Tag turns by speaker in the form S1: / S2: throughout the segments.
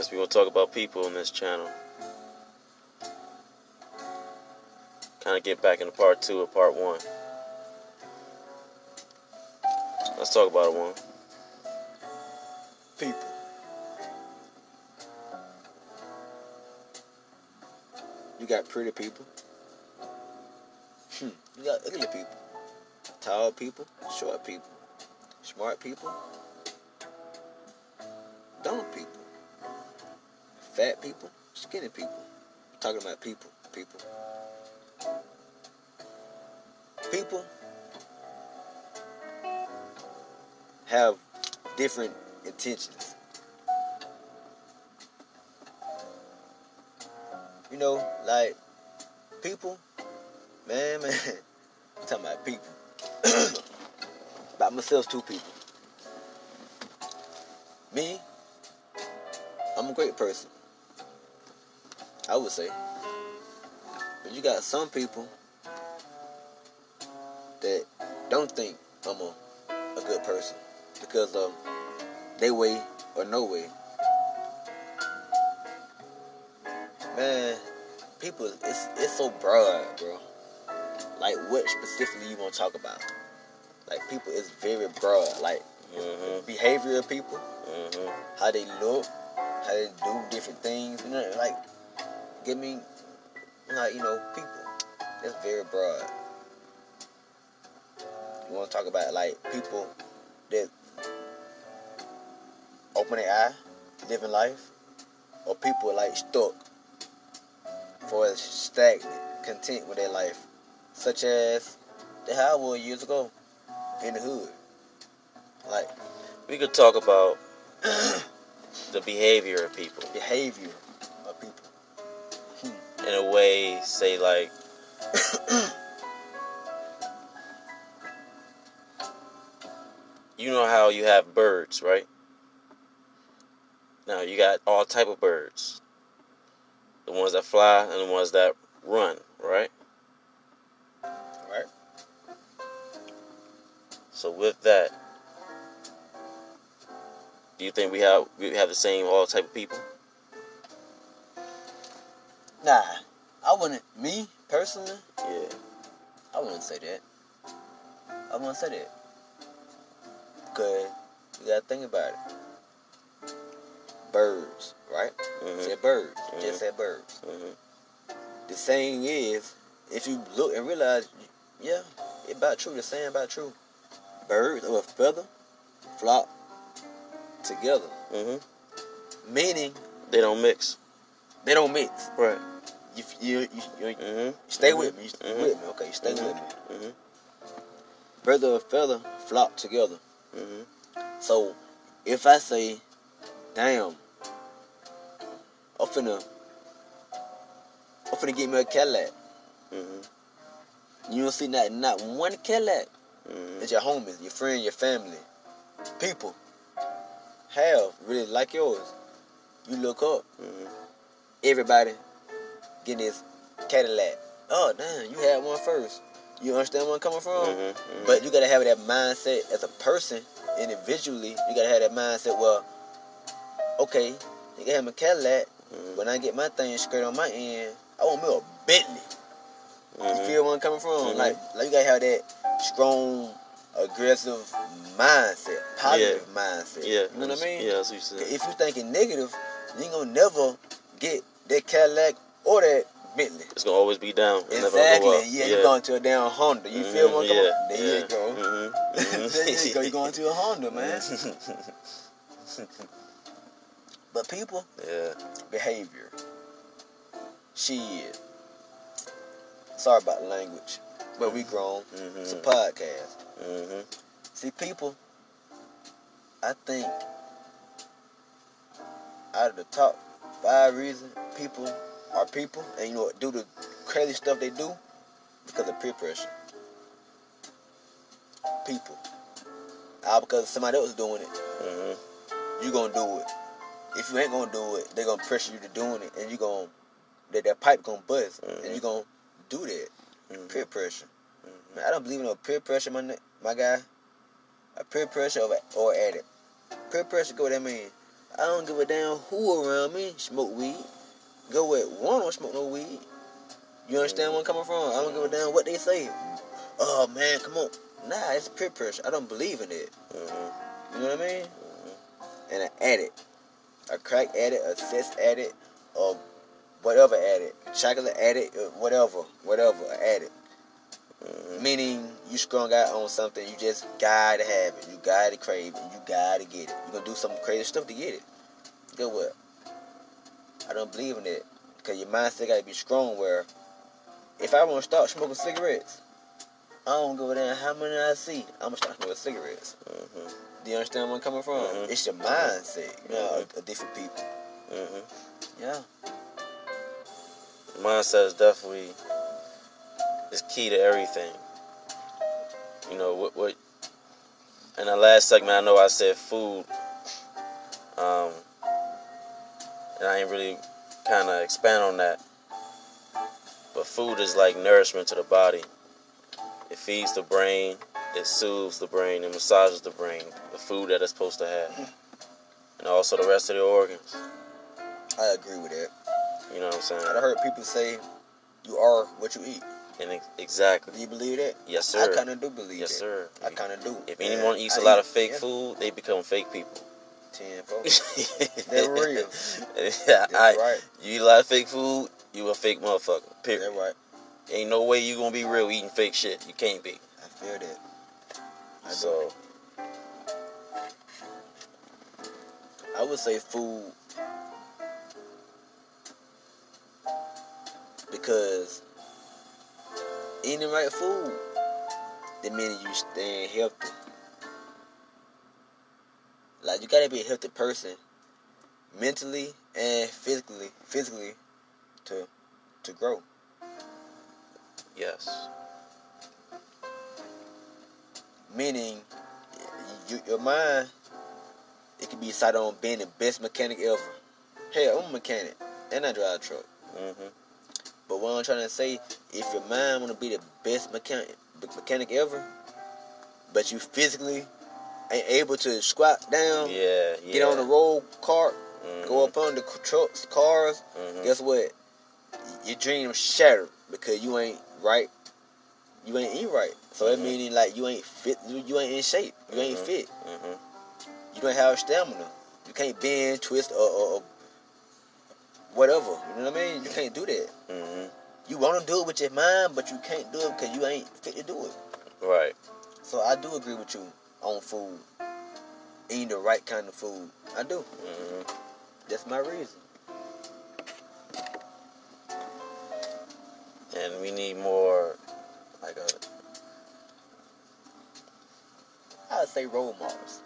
S1: guess we gonna talk about people in this channel. Kind of get back into part two of part one. Let's talk about it one.
S2: People. You got pretty people. Hmm. You got ugly people. Tall people, short people, smart people, dumb people, fat people, skinny people. talking about people, people. People have different intentions. You know, like people, man, man. I'm talking about people. about myself, two people. Me, I'm a great person. I would say. But you got some people that don't think I'm a, a good person because of their way or no way. Man, people, it's it's so broad, bro. Like, what specifically you want to talk about? Like, people is very broad. Like,
S1: Mm-hmm.
S2: behavior of people,
S1: Mm-hmm.
S2: how they look, how they do different things. You know, like, give me, like, you know, people. It's very broad. You want to talk about, like, people that open their eye, living life, or people, like, stuck for stagnant, content with their life, such as the how I years ago in the hood. Like,
S1: We could talk about the behavior of people
S2: behavior.
S1: In a way, say like. you know how you have birds, right? Now you got all type of birds. The ones that fly and the ones that run, right?
S2: Right?
S1: So with that, do you think we have we have the same all type of people?
S2: Nah, I wouldn't. Me personally,
S1: Yeah.
S2: I wouldn't say that. I wouldn't say that. Cause you gotta think about it. Birds, right?
S1: Mhm.
S2: Said birds.
S1: Mhm.
S2: Just said birds.
S1: Mhm.
S2: The saying is, if you look and realize, yeah, it about true. The saying about true. Birds of a feather flock together,
S1: Mhm.
S2: meaning
S1: They don't mix.
S2: they don't mix.
S1: Right.
S2: You you you, you,
S1: Mhm.
S2: stay with me. You stay
S1: Mhm.
S2: with me. Okay, you stay with me.
S1: Mhm.
S2: Brother or feather flock together. So if I say, damn, I'm finna, I'm finna get me a Cadillac. You don't see not not one Cadillac
S1: Mhm.
S2: that your homies, your friend, your family, people have really like yours. You look up,
S1: Mhm.
S2: everybody getting this Cadillac. Oh damn, you had one first. You understand where I'm coming from?
S1: Mhm. Mhm.
S2: But you gotta have that mindset as a person, individually. You gotta have that mindset. Well, okay, you can have a Cadillac.
S1: Mhm.
S2: When I get my thing straight on my end, I want me a Bentley. You
S1: Mhm.
S2: feel where I'm coming from?
S1: Mhm.
S2: Like, like you gotta have that strong, aggressive mindset, positive mindset.
S1: Yeah.
S2: you know what I mean?
S1: Yeah, that's what you said.
S2: If you thinking negative, you ain't gonna never get that Cadillac or that Bentley.
S1: It's gonna always be down. It's never gonna
S2: Exactly.
S1: go up.
S2: Yeah, you're going to a damn Honda. You feel what I'm
S1: yeah,
S2: There
S1: yeah.
S2: you go.
S1: Mhm. Mhm.
S2: there you go. You're going to a Honda, man. But people,
S1: yeah.
S2: behavior. Shit. Sorry about the language. But we grown. It's a podcast. See, people, I think out of the top five reasons people are people, and you know do the crazy stuff they do because of peer pressure. People. All because somebody else is doing it,
S1: Mhm.
S2: you gonna do it. If you ain't gonna do it, they gonna pressure you to doing it, and you gonna that that pipe gonna bust, and
S1: Mhm.
S2: you gonna do that.
S1: Mhm.
S2: Peer pressure. Man, I don't believe in no peer pressure, my my guy. A peer pressure or, or addict. Peer pressure, go what that mean? I don't give a damn who around me smoke weed. Go with one don't smoke no weed. You understand where I'm coming from? I don't give a damn what they say. Oh man, come on. Nah, it's peer pressure. I don't believe in it.
S1: Mm-hmm.
S2: You know what I mean? And an addict, a crack addict, a sex addict, or whatever addict, chocolate addict, uh, whatever, whatever, addict.
S1: Mm-hmm.
S2: Meaning you strung out on something, you just gotta have it, you gotta crave it, you gotta get it. You're gonna do some crazy stuff to get it. Good what? I don't believe in it because your mindset gotta be strong. Where if I want to start smoking cigarettes, I don't give a damn how many I see. I'm gonna start smoking cigarettes.
S1: Mm-hmm.
S2: Do you understand where I'm coming from?
S1: Mhm.
S2: It's your mindset, you know, of, of different people.
S1: Mm-hmm.
S2: Yeah.
S1: mindset is definitely is key to everything. You know what? What? In the last segment, I know I said food, um, and I ain't really kind of expand on that. But food is like nourishment to the body. It feeds the brain, it soothes the brain, it massages the brain. The food that it's supposed to have, and also the rest of the organs.
S2: I agree with that.
S1: You know what I'm saying?
S2: I heard people say, "You are what you eat."
S1: And ex- exactly.
S2: Do you believe that?
S1: Yes, sir.
S2: I kind of do believe that.
S1: Yes,
S2: that.
S1: sir.
S2: I kind of do.
S1: If anyone eats
S2: I
S1: a lot
S2: eat-
S1: of fake
S2: yeah,
S1: food, they become fake people.
S2: Ten folks. They're real.
S1: yeah,
S2: That's
S1: I,
S2: right.
S1: You eat a lot of fake food, you a fake motherfucker. Period.
S2: That's right.
S1: Ain't no way you gonna be real eating fake shit. You can't be.
S2: I feel that. I do.
S1: So
S2: I would say food because eating the right food, the means you staying healthy. Like you gotta be a healthy person, mentally and physically, physically, to to grow.
S1: yes,
S2: Meaning, you, your mind, it can be decided on being the best mechanic ever. Hey, I'm a mechanic, and I drive a truck.
S1: hmm
S2: But what I'm trying to say, if your mind want to be the best mechanic, mechanic ever, but you physically ain't able to squat down,
S1: yeah, yeah.
S2: get on the road cart,
S1: Mhm.
S2: go up on the trucks, cars,
S1: Mhm.
S2: guess what? Your dreams shattered because you ain't right. You ain't eat right. So that
S1: Mhm.
S2: meaning like you ain't fit. You, ain't in shape. You ain't
S1: Mhm.
S2: fit.
S1: Mhm.
S2: You don't have stamina. You can't bend, twist, or, or, or whatever. You know what I mean? You can't do that.
S1: Mhm.
S2: You want to do it with your mind, but you can't do it because you ain't fit to do it.
S1: Right.
S2: So I do agree with you on food, eating the right kind of food. I do.
S1: hmm
S2: That's my reason.
S1: And we need more, like a
S2: I would say role models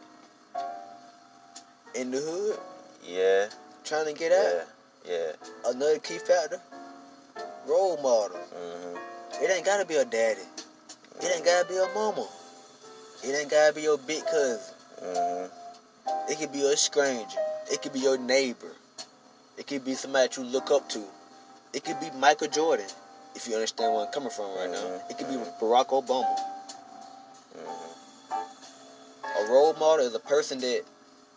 S2: in the hood,
S1: yeah,
S2: trying to get
S1: yeah,
S2: out.
S1: yeah.
S2: Another key factor: role models.
S1: hmm
S2: It ain't gotta be a daddy. It ain't gotta be a mama. It ain't gotta be your big cousin.
S1: hmm
S2: It could be a stranger. It could be your neighbor. It could be somebody that you look up to. It could be Michael Jordan, if you understand where I'm coming from right now.
S1: Mhm.
S2: It could be Barack Obama.
S1: hmm
S2: A role model is a person that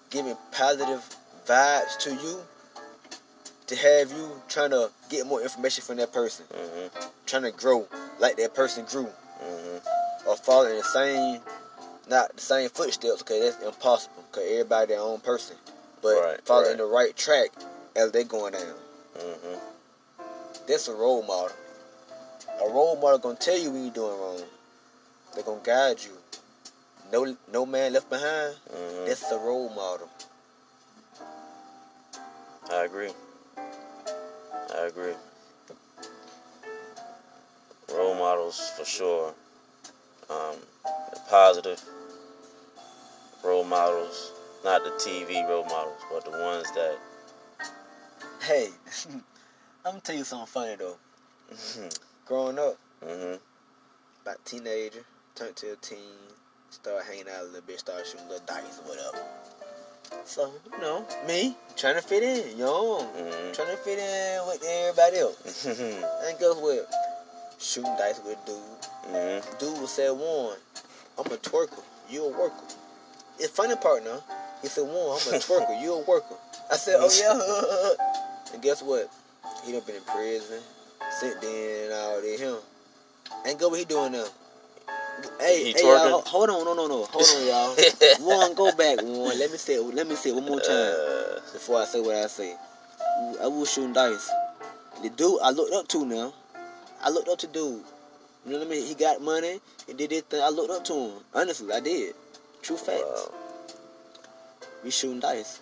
S2: giving positive vibes to you to have you trying to get more information from that person, trying to grow like that person grew, or following the same, not the same footsteps, because that's impossible, because everybody their own person, but
S1: Right,
S2: following
S1: right.
S2: the right track as they going down.
S1: hmm
S2: That's a role model. A role model gonna tell you when you're doing wrong. They're gonna guide you. No, no man left behind.
S1: hmm
S2: That's a role model.
S1: I agree. I agree. Role models for sure. Um, positive role models, not the TV role models, but the ones that.
S2: Hey, I'm gonna tell you something funny though. Growing up,
S1: hmm
S2: about teenager, turned to a teen, start hanging out a little bit, start shooting little dice or whatever. So, you know, me, trying to fit in, young,
S1: hmm
S2: trying to fit in with everybody else. And guess what? Shooting dice with a dude.
S1: hmm
S2: Dude said, one, I'm a twerker, you a worker. It's funny part now. He said, Warren, I'm a twerker, you a worker. I said, oh yeah. and guess what? He done been in prison, sent in and all that. Him. Ain't go what he doing now. Hey,
S1: He
S2: hey, y'all, hold on, no, no, no, hold on, y'all. one, go back one. Let me say, let me say one more time
S1: Uh,
S2: before I say what I say. I was shooting dice. The dude I looked up to now. I looked up to dude. You know what I mean? He got money. He did this thing. I looked up to him. Honestly, I did. True facts.
S1: wow.
S2: We shooting dice.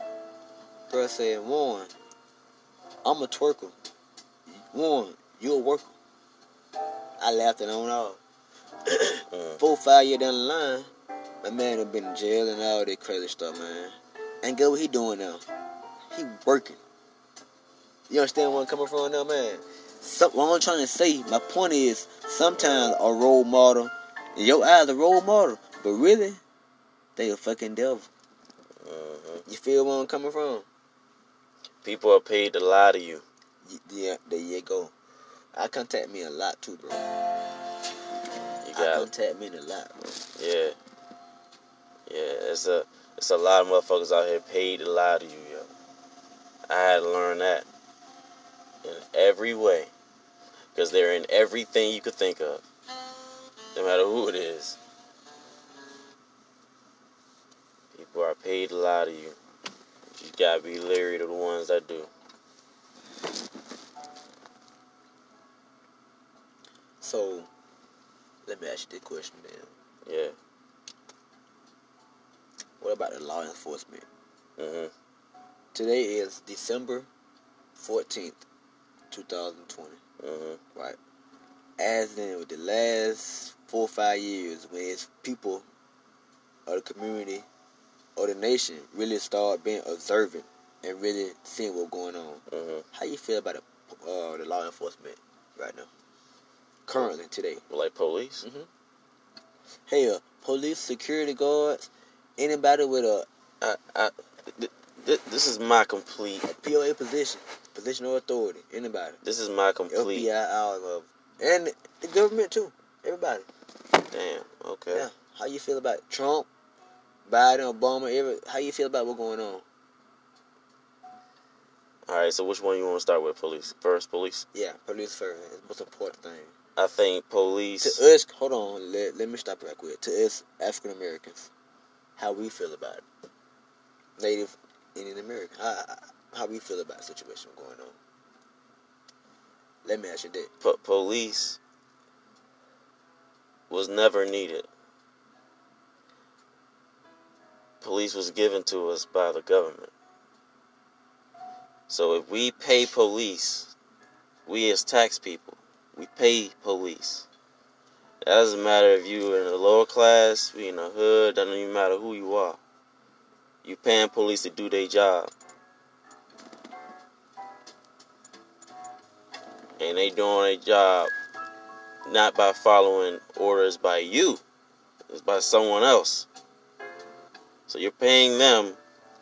S2: Girl said, Warren, I'm a twerker. Warren, you a worker. I laughed it on off.
S1: Mm.
S2: Four, five years down the line, my man have been in jail and all that crazy stuff, man. And guess what he doing now? He working. You understand where I'm coming from now, man? Some, what I'm trying to say, my point is, sometimes a role model, in your eyes a role model, but really, they a fucking devil.
S1: Mhm.
S2: You feel where I'm coming from?
S1: People are paid to lie to you.
S2: Yeah, there you go. I contact me a lot too, bro.
S1: You got I
S2: contact me a lot, bro.
S1: Yeah. Yeah, it's a it's a lot of motherfuckers out here paid to lie to you, yo. I had to learn that in every way. Because they're in everything you could think of. No matter who it is. Are paid to lie to you. You gotta be leery to the ones that do.
S2: So, let me ask you this question then.
S1: Yeah.
S2: What about the law enforcement?
S1: hmm
S2: Today is December 14th, 2020,
S1: hmm
S2: right? As in with the last four or five years, when it's people of the community or the nation really start being observant and really seeing what's going on.
S1: hmm
S2: How you feel about the, uh, the law enforcement right now? Currently, today.
S1: Like police.
S2: Hell, police, security guards, anybody with a,
S1: I, I, th- th- this is my complete.
S2: a POA position, position of authority, anybody.
S1: This is my complete.
S2: FBI, all of. And the government too. Everybody.
S1: Damn. Okay.
S2: Yeah. How you feel about Trump, Biden, Obama, how you feel about what's going on?
S1: All right. So which one you want to start with? Police first. Police.
S2: Yeah, police first. It's the most important thing.
S1: I think police.
S2: To us, hold on, let, let me stop right quick. To us, African Americans, how we feel about it. Native Indian American, how, how we feel about the situation going on. Let me ask you that.
S1: po- police was never needed. Police was given to us by the government. So if we pay police, we as tax people, we pay police. It doesn't matter if you're in the lower class, we in the hood, doesn't even matter who you are. You paying police to do their job. And they doing their job not by following orders by you, it's by someone else. So you're paying them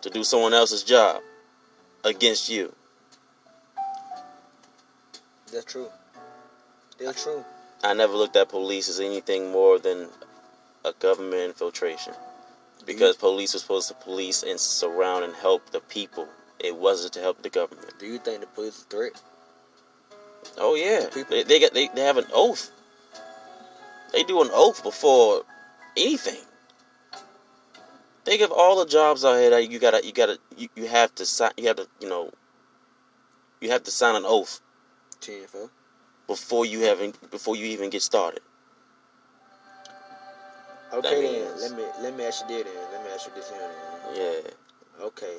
S1: to do someone else's job against you.
S2: That's true. That's true.
S1: I never looked at police as anything more than a government infiltration. Mm-hmm. Because police was supposed to police and surround and help the people. It wasn't to help the government.
S2: Do you think the police is a threat?
S1: Oh yeah,
S2: People-
S1: they they, got, they they have an oath. They do an oath before anything. Think of all the jobs out here that you gotta you gotta you, you have to sign you have to you know you have to sign an oath
S2: four.
S1: before you haven't before you even get started.
S2: Okay then. Let me let me ask you this then. Let me ask you this here then.
S1: Yeah.
S2: Okay.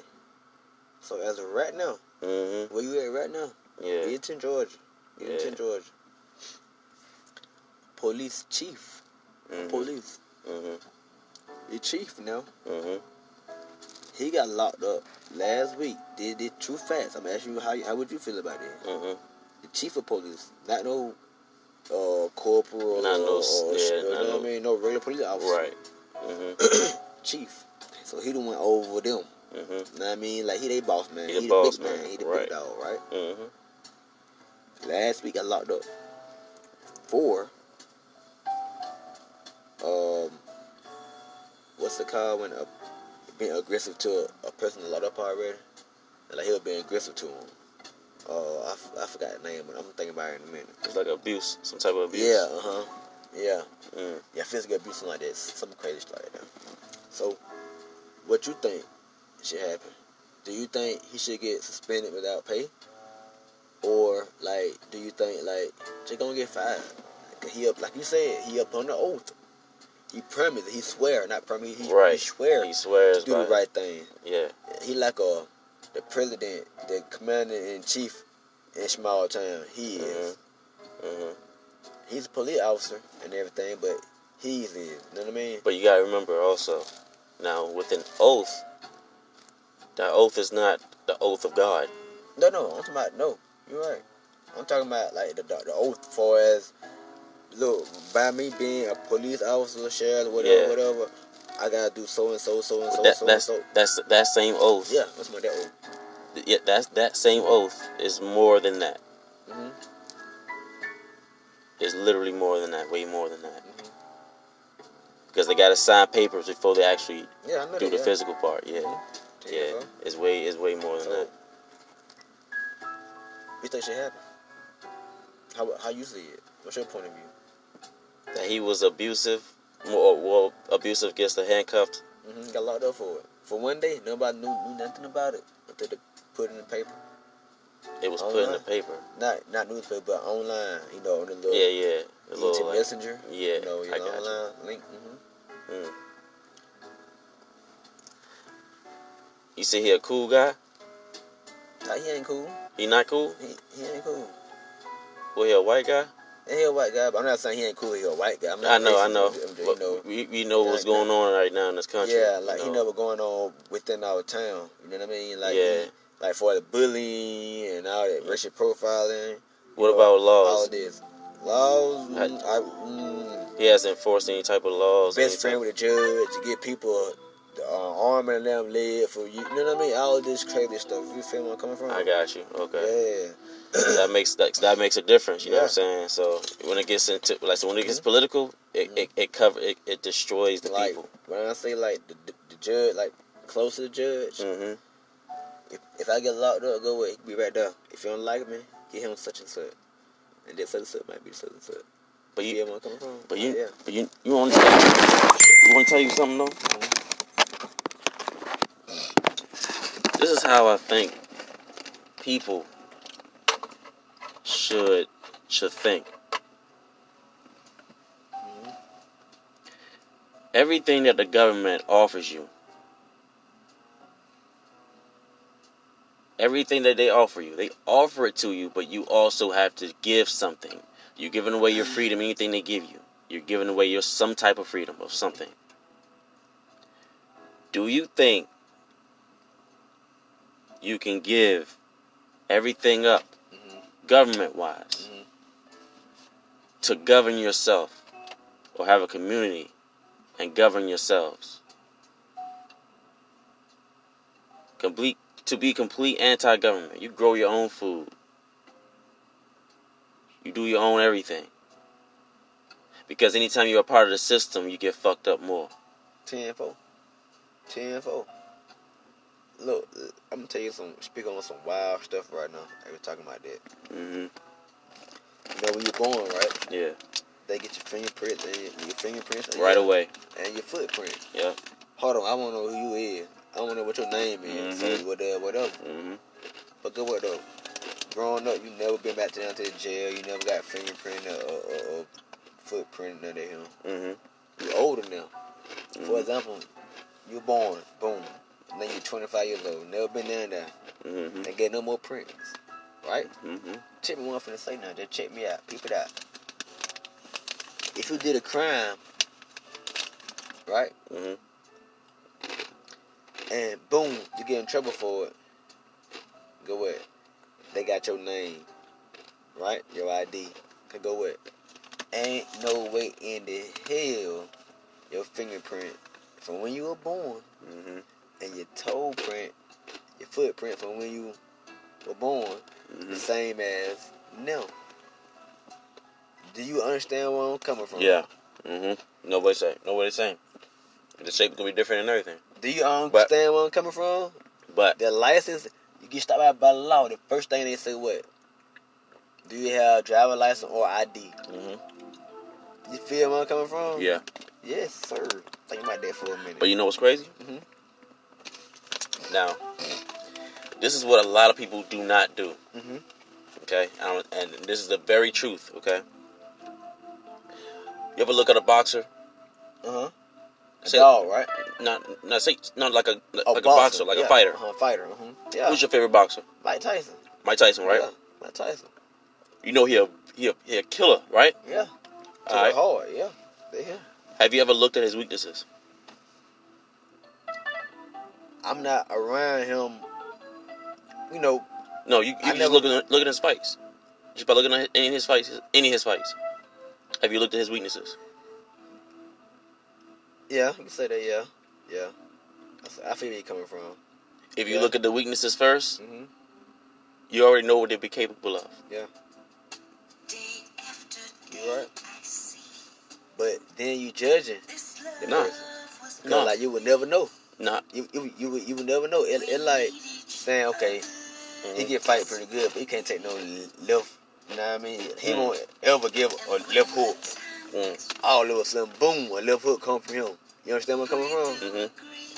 S2: So as of right now,
S1: Mhm.
S2: where you at right now?
S1: Yeah.
S2: Eaton, Georgia. Eaton,
S1: Yeah.
S2: Georgia. Police chief.
S1: Mhm.
S2: Police.
S1: Mhm.
S2: The chief now.
S1: Mhm.
S2: He got locked up last week. Did it too fast. I'm asking you how how would you feel about it?
S1: Mhm.
S2: The chief of police, not no uh corporal
S1: Not no-
S2: or,
S1: yeah,
S2: you know
S1: not
S2: what
S1: no-
S2: I mean, no regular police officer.
S1: Right. Mhm.
S2: Chief. So he done went over them.
S1: Mhm.
S2: Know what I mean? Like he they boss man.
S1: He
S2: He
S1: the
S2: the,
S1: boss
S2: big man.
S1: man,
S2: He the
S1: right.
S2: big dog, right?
S1: Mhm.
S2: Last week I locked up four. Um, what's the call when a, being aggressive to a, a person locked up already? like he'll be aggressive to him. Uh, I, f- I forgot the name, but I'm thinking about it in a minute.
S1: It's like abuse, some type of abuse.
S2: Yeah, uh huh. Yeah,
S1: Mm.
S2: yeah, physical abuse, something like that, something crazy shit like that. So, what you think should happen? Do you think he should get suspended without pay, or like, do you think like just gonna get fired? Like, he up, like you said, he up on the oath. He promised, he swear, not promise, he,
S1: Right.
S2: he swear
S1: He swears
S2: to do the right thing.
S1: Yeah.
S2: He like a the president, the commander in chief in small town. He is.
S1: hmm
S2: He's a police officer and everything, but he's in. You know what I mean?
S1: But you gotta remember also, now with an oath, that oath is not the oath of God.
S2: No, no, I'm talking about no. You're right. I'm talking about like the the, the oath for as look by me being a police officer, sheriff, whatever,
S1: Yeah.
S2: whatever. I gotta do so and so, so and so,
S1: That,
S2: so and
S1: that's
S2: so.
S1: that's that same oath.
S2: Yeah, that's my that oath.
S1: Yeah, that's that same oath is more than that.
S2: hmm
S1: It's literally more than that, way more than that.
S2: Mhm.
S1: Because they gotta sign papers before they actually
S2: Yeah,
S1: do
S2: that.
S1: the physical part. Yeah,
S2: Mhm.
S1: yeah.
S2: so.
S1: It's way it's way more than
S2: So,
S1: that.
S2: you think should happen? How how you see it? What's your point of view?
S1: That he was abusive, more well abusive gets the handcuffed.
S2: hmm Got locked up for it. For one day, nobody knew, knew nothing about it until they put it in the paper.
S1: It was put in the paper.
S2: Not not newspaper, but online. You know, on the little
S1: Yeah, yeah. The little like,
S2: messenger.
S1: yeah.
S2: You know, you
S1: I
S2: know,
S1: got you.
S2: online link. hmm
S1: Mm. You see, he a cool guy.
S2: Nah, he ain't cool.
S1: He not cool.
S2: He, he ain't cool.
S1: Well, he a white guy.
S2: And he a white guy, but I'm not saying he ain't cool. He a white guy.
S1: I know, I know.
S2: Just- you know.
S1: we we know what's going on right now in this country.
S2: Yeah, like
S1: you
S2: he
S1: know.
S2: know what's going on within our town. You know what I mean? Like,
S1: Yeah.
S2: like for the bullying and all that racial profiling.
S1: What
S2: know,
S1: about laws?
S2: All this? Laws.
S1: I-
S2: mm, I, mm,
S1: He hasn't enforced any type of laws.
S2: best friend with a judge to get people uh, arm and them leg for you. You know what I mean? All this crazy stuff. You feel where I'm coming from?
S1: I got you. Okay.
S2: Yeah.
S1: that makes that, that makes a difference. You know what I'm saying? So when it gets into like so when it gets political, it, it, it cover it, it destroys the
S2: like
S1: people.
S2: when I say like the, the, the judge, like close to the judge.
S1: hmm
S2: If, if I get locked up, go away. Be right there. If you don't like me, get him such and such. And then such and such might be such and such.
S1: But
S2: You
S1: you,
S2: feel I'm coming from?
S1: but you, but you, you want to you want to tell you something though? This is how I think people should should think. Everything that the government offers you, everything that they offer you, they offer it to you, but you also have to give something. You're giving away your freedom, anything they give you. You're giving away your some type of freedom of something. Do you think you can give everything up,
S2: Mhm.
S1: government wise,
S2: Mhm.
S1: to govern yourself or have a community and govern yourselves? Complete to be complete anti-government. You grow your own food. You do your own everything. Because anytime you're a part of the system, you get fucked up more.
S2: 10 4. 10 4. Look, I'm gonna tell you some, speak on some wild stuff right now. I was talking about that.
S1: Mm-hmm.
S2: You know, where you're going, right?
S1: Yeah.
S2: They get your fingerprints and your, your fingerprints and
S1: Right
S2: your,
S1: away.
S2: and your footprint.
S1: Yeah.
S2: Hold on, I wanna know who you is. I wanna know what your name is.
S1: Mhm.
S2: So whatever, whatever.
S1: hmm
S2: But good what though? Growing up, you never been back down to the jail. You never got fingerprint or, or, or, or footprint that. Him.
S1: hmm
S2: You're older now. For
S1: Mhm.
S2: example, you're born, boom. Now you're 25 years old. Never been down there.
S1: hmm
S2: And get no more prints. Right?
S1: hmm
S2: Check me one for the say now. Just check me out. Peep it out. If you did a crime, right?
S1: hmm
S2: And boom, you get in trouble for it. Go what? They got your name, right? Your ID. Can go what? Ain't no way in the hell your fingerprint from when you were born
S1: hmm
S2: and your toe print, your footprint from when you were born,
S1: hmm
S2: the same as now. Do you understand where I'm coming from?
S1: Yeah. Mm-hmm. Nobody say. Nobody saying. The shape is gonna be different and everything.
S2: Do you understand where I'm coming from?
S1: But
S2: The license, You get stopped by, by the law. The first thing they say what? Do you have a driver license or ID?
S1: hmm
S2: You feel where I'm coming from?
S1: Yeah.
S2: Yes, sir. Think about that for a minute.
S1: But you know what's crazy?
S2: Mhm.
S1: Now, this is what a lot of people do not do.
S2: Mhm.
S1: Okay, and this is the very truth. Okay. You ever look at a boxer?
S2: Uh huh.
S1: Say-
S2: dog, right?
S1: Not, not say, not like a like
S2: Oh,
S1: a boxer, like
S2: yeah.
S1: a fighter.
S2: Uh-huh, fighter. Uh-huh. Yeah.
S1: Who's your favorite boxer?
S2: Mike Tyson.
S1: Mike Tyson, right?
S2: Yeah. Mike Tyson.
S1: You know he a he a, he a killer, right?
S2: Yeah.
S1: All right.
S2: hard. Yeah. Him.
S1: Have you ever looked at his weaknesses?
S2: I'm not around him. You know,
S1: No, you, you
S2: I
S1: can
S2: never-
S1: just look at look at his fights. Just by looking at any of his fights, any of his fights. Have you looked at his weaknesses?
S2: yeah, you can say that. Yeah, yeah. I feel where you're coming from.
S1: If you
S2: Yeah.
S1: look at the weaknesses first,
S2: hmm
S1: you already know what they'd be capable of.
S2: Yeah. You
S3: day,
S2: right. But then you judging
S3: this
S2: the
S1: No.
S2: person.
S3: was
S1: No.
S2: like you would never know.
S1: Not
S2: You you you would, you would never know. It, it like saying okay, he
S1: mhm.
S2: can fight pretty good, but he can't take no left. You know what I mean? He
S1: Mm.
S2: won't ever give a left hook.
S1: Mm,
S2: All of a sudden, boom, a left hook come from him. You understand where I'm coming from?
S1: mhm.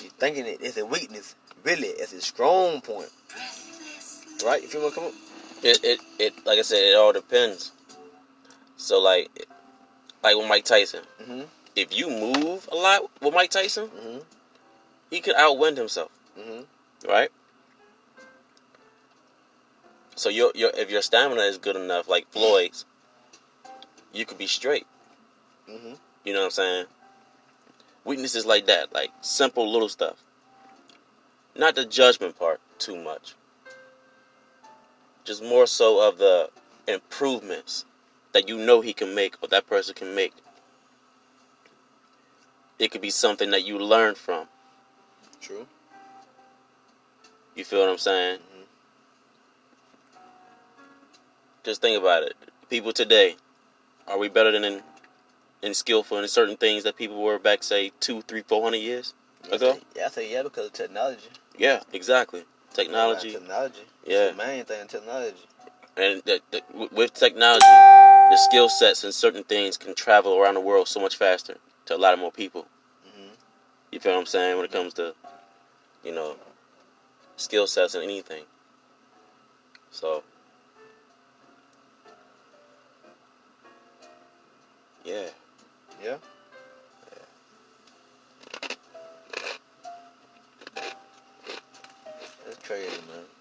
S2: You thinking it, it's a weakness. Really, it's a strong point. Right? If you feel what I'm coming?
S1: It, it it like I said, it all depends. So like like with Mike Tyson,
S2: Mm-hmm.
S1: if you move a lot with Mike Tyson,
S2: Mm-hmm.
S1: He could outwind himself,
S2: Mm-hmm.
S1: right? So your your if your stamina is good enough, like Floyd's, you could be straight.
S2: Mm-hmm.
S1: You know what I'm saying? Weaknesses like that, like simple little stuff. Not the judgment part too much. Just more so of the improvements that you know he can make or that person can make. It could be something that you learn from.
S2: True.
S1: You feel what I'm saying?
S2: Mhm.
S1: Just think about it. People today, are we better than in, in skillful in certain things that people were back, say, two, three, four hundred years ago?
S2: I say, yeah, I say yeah because of technology.
S1: Yeah, exactly. Technology,
S2: Technology.
S1: Yeah.
S2: It's the main thing. Technology.
S1: and that, w- with technology, the skill sets and certain things can travel around the world so much faster to a lot of more people.
S2: Mm-hmm.
S1: You feel what I'm saying? When it comes to, you know, skill sets and anything. So, yeah.
S2: Yeah. That's crazy, man.